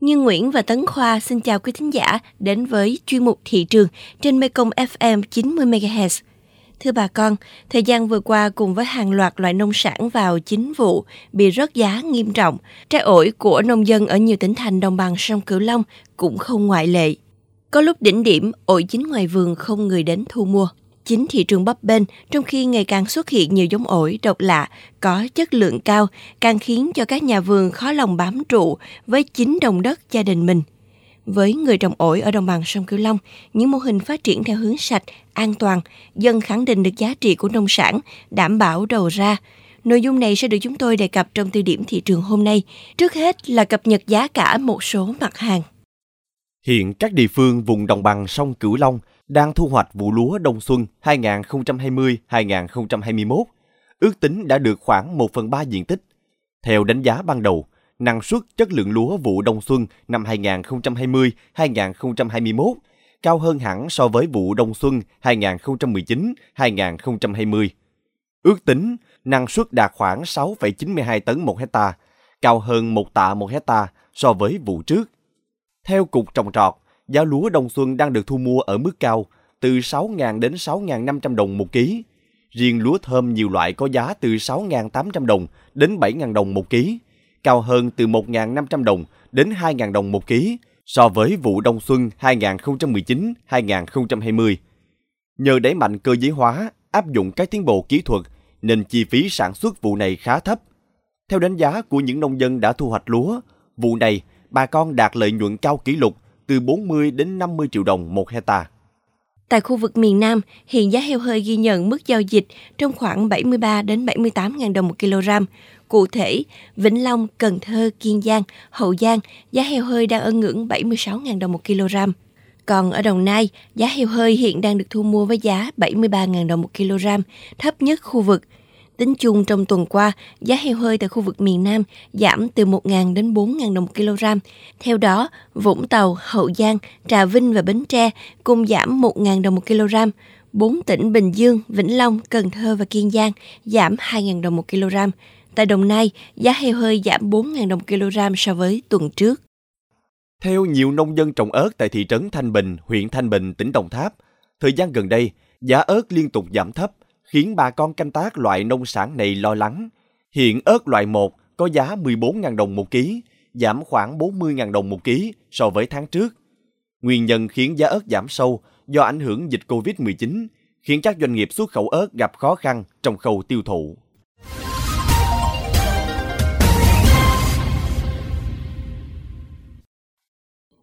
Như Nguyễn và Tấn Khoa xin chào quý thính giả đến với chuyên mục thị trường trên Mekong FM 90 MHz. Thưa bà con, thời gian vừa qua cùng với hàng loạt loại nông sản vào chính vụ bị rớt giá nghiêm trọng, trái ổi của nông dân ở nhiều tỉnh thành đồng bằng sông Cửu Long cũng không ngoại lệ. Có lúc đỉnh điểm, ổi chín ngoài vườn không người đến thu mua. Chính thị trường bấp bênh, trong khi ngày càng xuất hiện nhiều giống ổi độc lạ, có chất lượng cao, càng khiến cho các nhà vườn khó lòng bám trụ với chính đồng đất gia đình mình. Với người trồng ổi ở đồng bằng sông Cửu Long, những mô hình phát triển theo hướng sạch, an toàn, dần khẳng định được giá trị của nông sản, đảm bảo đầu ra. Nội dung này sẽ được chúng tôi đề cập trong tiêu điểm thị trường hôm nay. Trước hết là cập nhật giá cả một số mặt hàng. Hiện các địa phương vùng đồng bằng sông Cửu Long đang thu hoạch vụ lúa đông xuân 2020-2021, ước tính đã được khoảng 1 phần 3 diện tích. Theo đánh giá ban đầu, năng suất chất lượng lúa vụ đông xuân năm 2020-2021 cao hơn hẳn so với vụ đông xuân 2019-2020. Ước tính năng suất đạt khoảng 6,92 tấn một hecta, cao hơn một tạ một hecta so với vụ trước. Theo Cục Trồng Trọt, giá lúa đông xuân đang được thu mua ở mức cao từ 6.000 đến 6.500 đồng một ký. Riêng lúa thơm nhiều loại có giá từ 6.800 đồng đến 7.000 đồng một ký, cao hơn từ 1.500 đồng đến 2.000 đồng một ký so với vụ đông xuân 2019-2020. Nhờ đẩy mạnh cơ giới hóa, áp dụng các tiến bộ kỹ thuật nên chi phí sản xuất vụ này khá thấp. Theo đánh giá của những nông dân đã thu hoạch lúa, vụ này bà con đạt lợi nhuận cao kỷ lục từ 40 đến 50 triệu đồng một hecta. Tại khu vực miền Nam, hiện giá heo hơi ghi nhận mức giao dịch trong khoảng 73 đến 78 000 đồng một kg. Cụ thể, Vĩnh Long, Cần Thơ, Kiên Giang, Hậu Giang, giá heo hơi đang ở ngưỡng 76 000 đồng một kg. Còn ở Đồng Nai, giá heo hơi hiện đang được thu mua với giá 73.000 đồng một kg, thấp nhất khu vực. Tính chung trong tuần qua, giá heo hơi tại khu vực miền Nam giảm từ 1.000 đến 4.000 đồng một kg. Theo đó, Vũng Tàu, Hậu Giang, Trà Vinh và Bến Tre cùng giảm 1.000 đồng một kg. Bốn tỉnh Bình Dương, Vĩnh Long, Cần Thơ và Kiên Giang giảm 2.000 đồng một kg. Tại Đồng Nai, giá heo hơi giảm 4.000 đồng kg so với tuần trước. Theo nhiều nông dân trồng ớt tại thị trấn Thanh Bình, huyện Thanh Bình, tỉnh Đồng Tháp, thời gian gần đây, giá ớt liên tục giảm thấp, khiến bà con canh tác loại nông sản này lo lắng. Hiện ớt loại 1 có giá 14.000 đồng một ký, giảm khoảng 40.000 đồng một ký so với tháng trước. Nguyên nhân khiến giá ớt giảm sâu do ảnh hưởng dịch Covid-19, khiến các doanh nghiệp xuất khẩu ớt gặp khó khăn trong khâu tiêu thụ.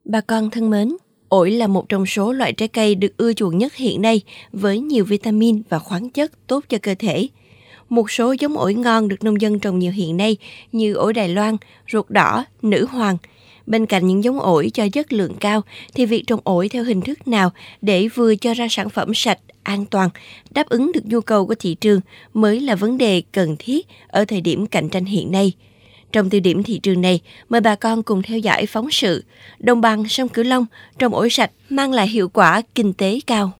Bà con thân mến, ổi là một trong số loại trái cây được ưa chuộng nhất hiện nay với nhiều vitamin và khoáng chất tốt cho cơ thể. Một số giống ổi ngon được nông dân trồng nhiều hiện nay như ổi Đài Loan, ruột đỏ, nữ hoàng. Bên cạnh những giống ổi cho chất lượng cao thì việc trồng ổi theo hình thức nào để vừa cho ra sản phẩm sạch, an toàn, đáp ứng được nhu cầu của thị trường mới là vấn đề cần thiết ở thời điểm cạnh tranh hiện nay. Trong tiêu điểm thị trường này, mời bà con cùng theo dõi phóng sự Đồng bằng sông Cửu Long trồng ổi sạch mang lại hiệu quả kinh tế cao.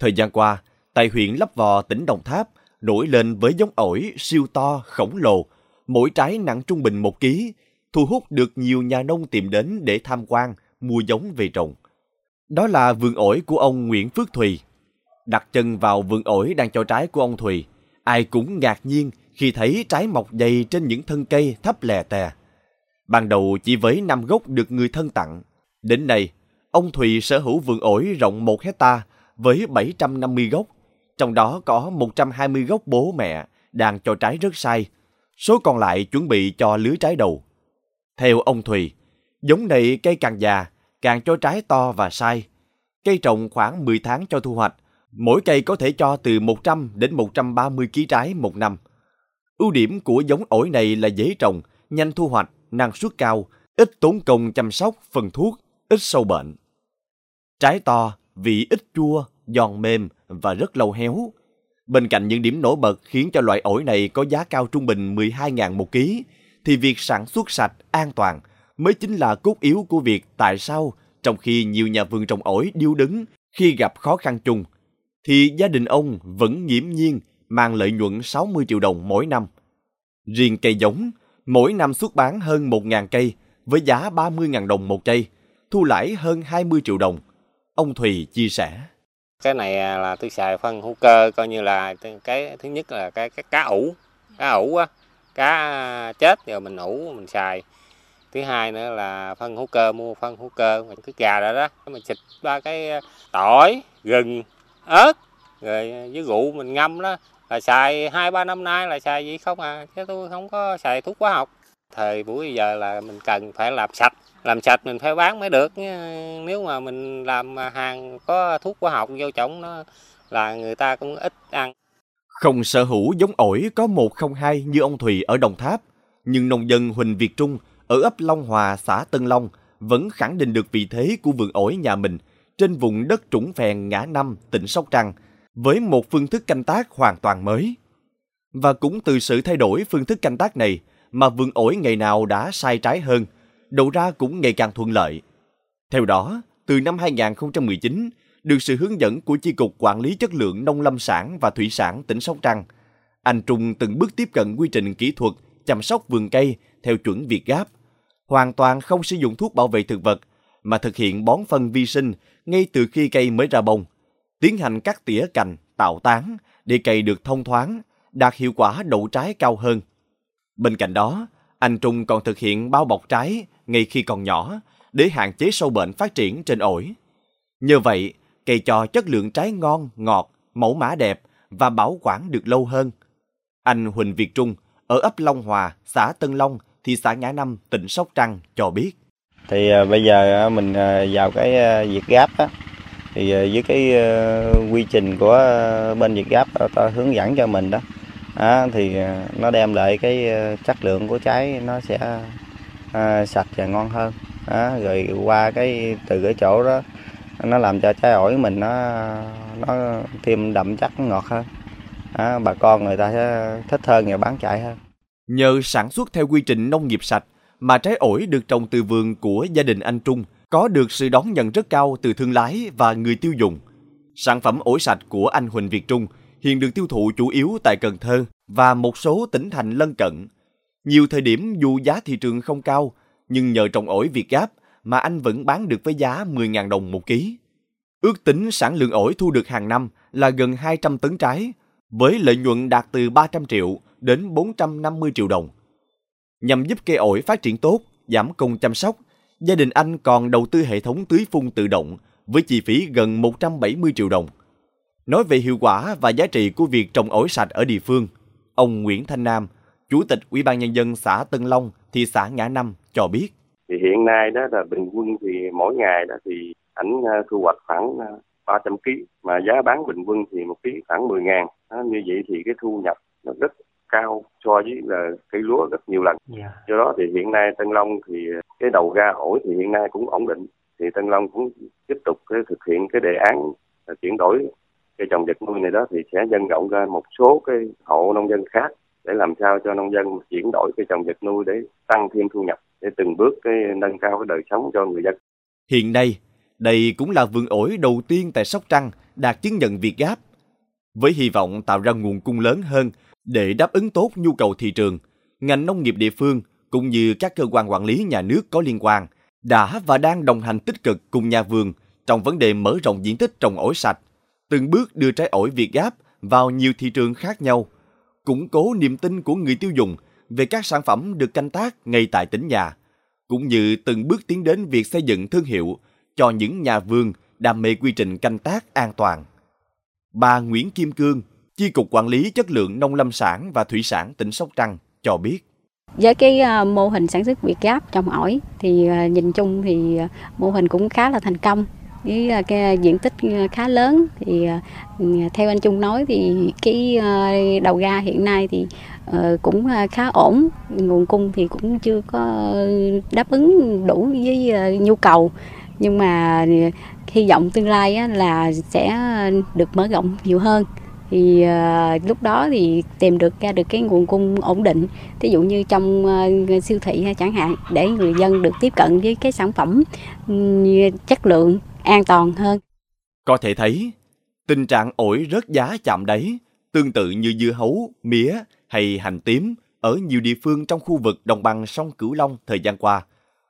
Thời gian qua, tại huyện Lấp Vò, tỉnh Đồng Tháp, nổi lên với giống ổi siêu to, khổng lồ, mỗi trái nặng trung bình một ký, thu hút được nhiều nhà nông tìm đến để tham quan, mua giống về trồng. Đó là vườn ổi của ông Nguyễn Phước Thùy, Đặt chân vào vườn ổi đang cho trái của ông Thùy, ai cũng ngạc nhiên khi thấy trái mọc dày trên những thân cây thấp lè tè. Ban đầu chỉ với năm gốc được người thân tặng. Đến nay, ông Thùy sở hữu vườn ổi rộng 1 hecta với 750 gốc, trong đó có 120 gốc bố mẹ đang cho trái rất sai, số còn lại chuẩn bị cho lứa trái đầu. Theo ông Thùy, giống này cây càng già, càng cho trái to và sai. Cây trồng khoảng 10 tháng cho thu hoạch, Mỗi cây có thể cho từ 100 đến 130 kg trái một năm. Ưu điểm của giống ổi này là dễ trồng, nhanh thu hoạch, năng suất cao, ít tốn công chăm sóc, phân thuốc, ít sâu bệnh. Trái to, vị ít chua, giòn mềm và rất lâu héo. Bên cạnh những điểm nổi bật khiến cho loại ổi này có giá cao trung bình 12.000 một ký, thì việc sản xuất sạch, an toàn mới chính là cốt yếu của việc tại sao trong khi nhiều nhà vườn trồng ổi điêu đứng khi gặp khó khăn chung thì gia đình ông vẫn nghiễm nhiên mang lợi nhuận 60 triệu đồng mỗi năm. Riêng cây giống, mỗi năm xuất bán hơn 1.000 cây với giá 30.000 đồng một cây, thu lãi hơn 20 triệu đồng. Ông Thùy chia sẻ. Cái này à, là tôi xài phân hữu cơ coi như là cái thứ nhất là cái, cái cá ủ, cá ủ á, cá à, chết rồi mình ủ mình xài. Thứ hai nữa là phân hữu cơ, mua phân hữu cơ, mình cứ gà đó đó, mình xịt ba cái à, tỏi, gừng, ớt, rồi với rượu mình ngâm đó, là xài hai ba năm nay là xài gì không à, chứ tôi không có xài thuốc hóa học. Thời buổi giờ là mình cần phải làm sạch làm sạch mình phải bán mới được. Nếu mà mình làm hàng có thuốc hóa học vô trọng nó là người ta cũng ít ăn. Không sở hữu giống ổi có 102 như ông Thùy ở Đồng Tháp, nhưng nông dân Huỳnh Việt Trung ở ấp Long Hòa, xã Tân Long vẫn khẳng định được vị thế của vườn ổi nhà mình trên vùng đất trũng phèn ngã năm, tỉnh Sóc Trăng, với một phương thức canh tác hoàn toàn mới. Và cũng từ sự thay đổi phương thức canh tác này mà vườn ổi ngày nào đã sai trái hơn, đầu ra cũng ngày càng thuận lợi. Theo đó, từ năm 2019, được sự hướng dẫn của Chi cục Quản lý Chất lượng Nông lâm sản và Thủy sản tỉnh Sóc Trăng, anh Trung từng bước tiếp cận quy trình kỹ thuật chăm sóc vườn cây theo chuẩn Việt Gáp, hoàn toàn không sử dụng thuốc bảo vệ thực vật mà thực hiện bón phân vi sinh ngay từ khi cây mới ra bông, tiến hành cắt tỉa cành, tạo tán để cây được thông thoáng, đạt hiệu quả đậu trái cao hơn. Bên cạnh đó, anh Trung còn thực hiện bao bọc trái ngay khi còn nhỏ để hạn chế sâu bệnh phát triển trên ổi. Nhờ vậy, cây cho chất lượng trái ngon, ngọt, mẫu mã đẹp và bảo quản được lâu hơn. Anh Huỳnh Việt Trung ở ấp Long Hòa, xã Tân Long, thị xã Ngã Năm, tỉnh Sóc Trăng cho biết. Thì à, bây giờ à, mình à, vào cái việc gáp á, thì với cái quy trình của bên Việt Gáp ta hướng dẫn cho mình đó à, thì nó đem lại cái chất lượng của trái nó sẽ à, sạch và ngon hơn à, rồi qua cái từ cái chỗ đó nó làm cho trái ổi mình nó nó thêm đậm chất ngọt hơn à, bà con người ta sẽ thích hơn và bán chạy hơn. Nhờ sản xuất theo quy trình nông nghiệp sạch mà trái ổi được trồng từ vườn của gia đình anh Trung có được sự đón nhận rất cao từ thương lái và người tiêu dùng. Sản phẩm ổi sạch của anh Huỳnh Việt Trung hiện được tiêu thụ chủ yếu tại Cần Thơ và một số tỉnh thành lân cận. Nhiều thời điểm dù giá thị trường không cao, nhưng nhờ trồng ổi Việt Gáp mà anh vẫn bán được với giá 10.000 đồng một ký. Ước tính sản lượng ổi thu được hàng năm là gần 200 tấn trái, với lợi nhuận đạt từ 300 triệu đến 450 triệu đồng. Nhằm giúp cây ổi phát triển tốt, giảm công chăm sóc, gia đình anh còn đầu tư hệ thống tưới phun tự động với chi phí gần 170 triệu đồng. Nói về hiệu quả và giá trị của việc trồng ổi sạch ở địa phương, ông Nguyễn Thanh Nam, Chủ tịch Ủy ban Nhân dân xã Tân Long, thị xã Ngã Năm cho biết. Thì hiện nay đó là bình quân thì mỗi ngày đó thì ảnh ờ, thu hoạch khoảng ờ, 300 kg mà giá bán bình quân thì một ký khoảng 10 ngàn. Như vậy thì cái thu nhập nó rất cao so với là cây lúa rất nhiều lần. Yeah. Dạ. Do đó thì hiện nay Tân Long thì cái đầu ra ổi thì hiện nay cũng ổn định. Thì Tân Long cũng tiếp tục cái thực hiện cái đề án chuyển đổi cây trồng vật nuôi này đó thì sẽ nhân rộng ra một số cái hộ nông dân khác để làm sao cho nông dân chuyển đổi cây trồng vật nuôi để tăng thêm thu nhập để từng bước cái nâng cao cái đời sống cho người dân. Hiện nay, đây cũng là vườn ổi đầu tiên tại Sóc Trăng đạt chứng nhận Việt Gáp. Với hy vọng tạo ra nguồn cung lớn hơn để đáp ứng tốt nhu cầu thị trường, ngành nông nghiệp địa phương cũng như các cơ quan quản lý nhà nước có liên quan đã và đang đồng hành tích cực cùng nhà vườn trong vấn đề mở rộng diện tích trồng ổi sạch, từng bước đưa trái ổi Việt Gáp vào nhiều thị trường khác nhau, củng cố niềm tin của người tiêu dùng về các sản phẩm được canh tác ngay tại tỉnh nhà, cũng như từng bước tiến đến việc xây dựng thương hiệu cho những nhà vườn đam mê quy trình canh tác an toàn. Bà Nguyễn Kim Cương, Chi cục Quản lý Chất lượng Nông lâm sản và Thủy sản tỉnh Sóc Trăng cho biết. Với cái à, mô hình sản xuất Việt Gáp trồng ổi thì à, nhìn chung thì à, mô hình cũng khá là thành công. Với cái diện tích khá lớn thì theo anh Trung nói thì cái đầu ra hiện nay thì ờ, cũng khá ổn. Nguồn cung thì cũng chưa có đáp ứng đủ với nhu cầu. Nhưng mà hy vọng tương lai là sẽ được mở rộng nhiều hơn thì uh, lúc đó thì tìm được ra được cái nguồn cung ổn định. Ví dụ như trong uh, siêu thị hay chẳng hạn để người dân được tiếp cận với cái sản phẩm um, chất lượng an toàn hơn. Có thể thấy tình trạng ổi rớt giá chạm đáy Tương tự như dưa hấu, mía hay hành tím ở nhiều địa phương trong khu vực đồng bằng sông Cửu Long thời gian qua,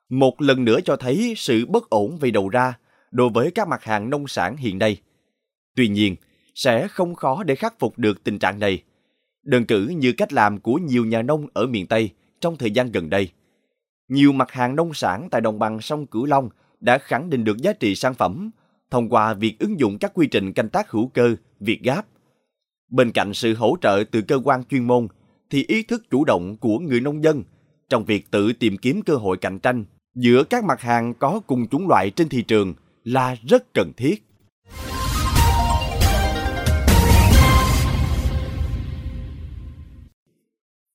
một lần nữa cho thấy sự bất ổn về đầu ra đối với các mặt hàng nông sản hiện nay. Tuy nhiên, sẽ không khó để khắc phục được tình trạng này. Đơn cử như cách làm của nhiều nhà nông ở miền Tây trong thời gian gần đây. Nhiều mặt hàng nông sản tại đồng bằng sông Cửu Long đã khẳng định được giá trị sản phẩm thông qua việc ứng dụng các quy trình canh tác hữu cơ, việt gáp. Bên cạnh sự hỗ trợ từ cơ quan chuyên môn, thì ý thức chủ động của người nông dân trong việc tự tìm kiếm cơ hội cạnh tranh giữa các mặt hàng có cùng chủng loại trên thị trường là rất cần thiết.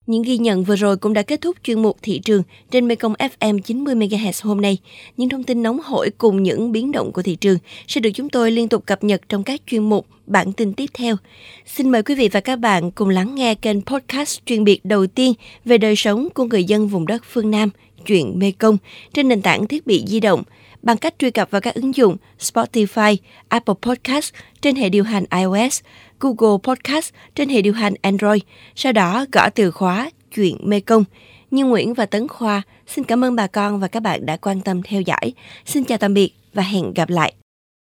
Những ghi nhận vừa rồi cũng đã kết thúc chuyên mục thị trường trên Mekong FM 90 MHz hôm nay. Những thông tin nóng hổi cùng những biến động của thị trường sẽ được chúng tôi liên tục cập nhật trong các chuyên mục bản tin tiếp theo. Xin mời quý vị và các bạn cùng lắng nghe kênh podcast chuyên biệt đầu tiên về đời sống của người dân vùng đất phương Nam, chuyện Mekong trên nền tảng thiết bị di động bằng cách truy cập vào các ứng dụng Spotify, Apple Podcast trên hệ điều hành iOS, Google Podcast trên hệ điều hành Android, sau đó gõ từ khóa chuyện Mê Công. Như Nguyễn và Tấn Khoa, xin cảm ơn bà con và các bạn đã quan tâm theo dõi. Xin chào tạm biệt và hẹn gặp lại.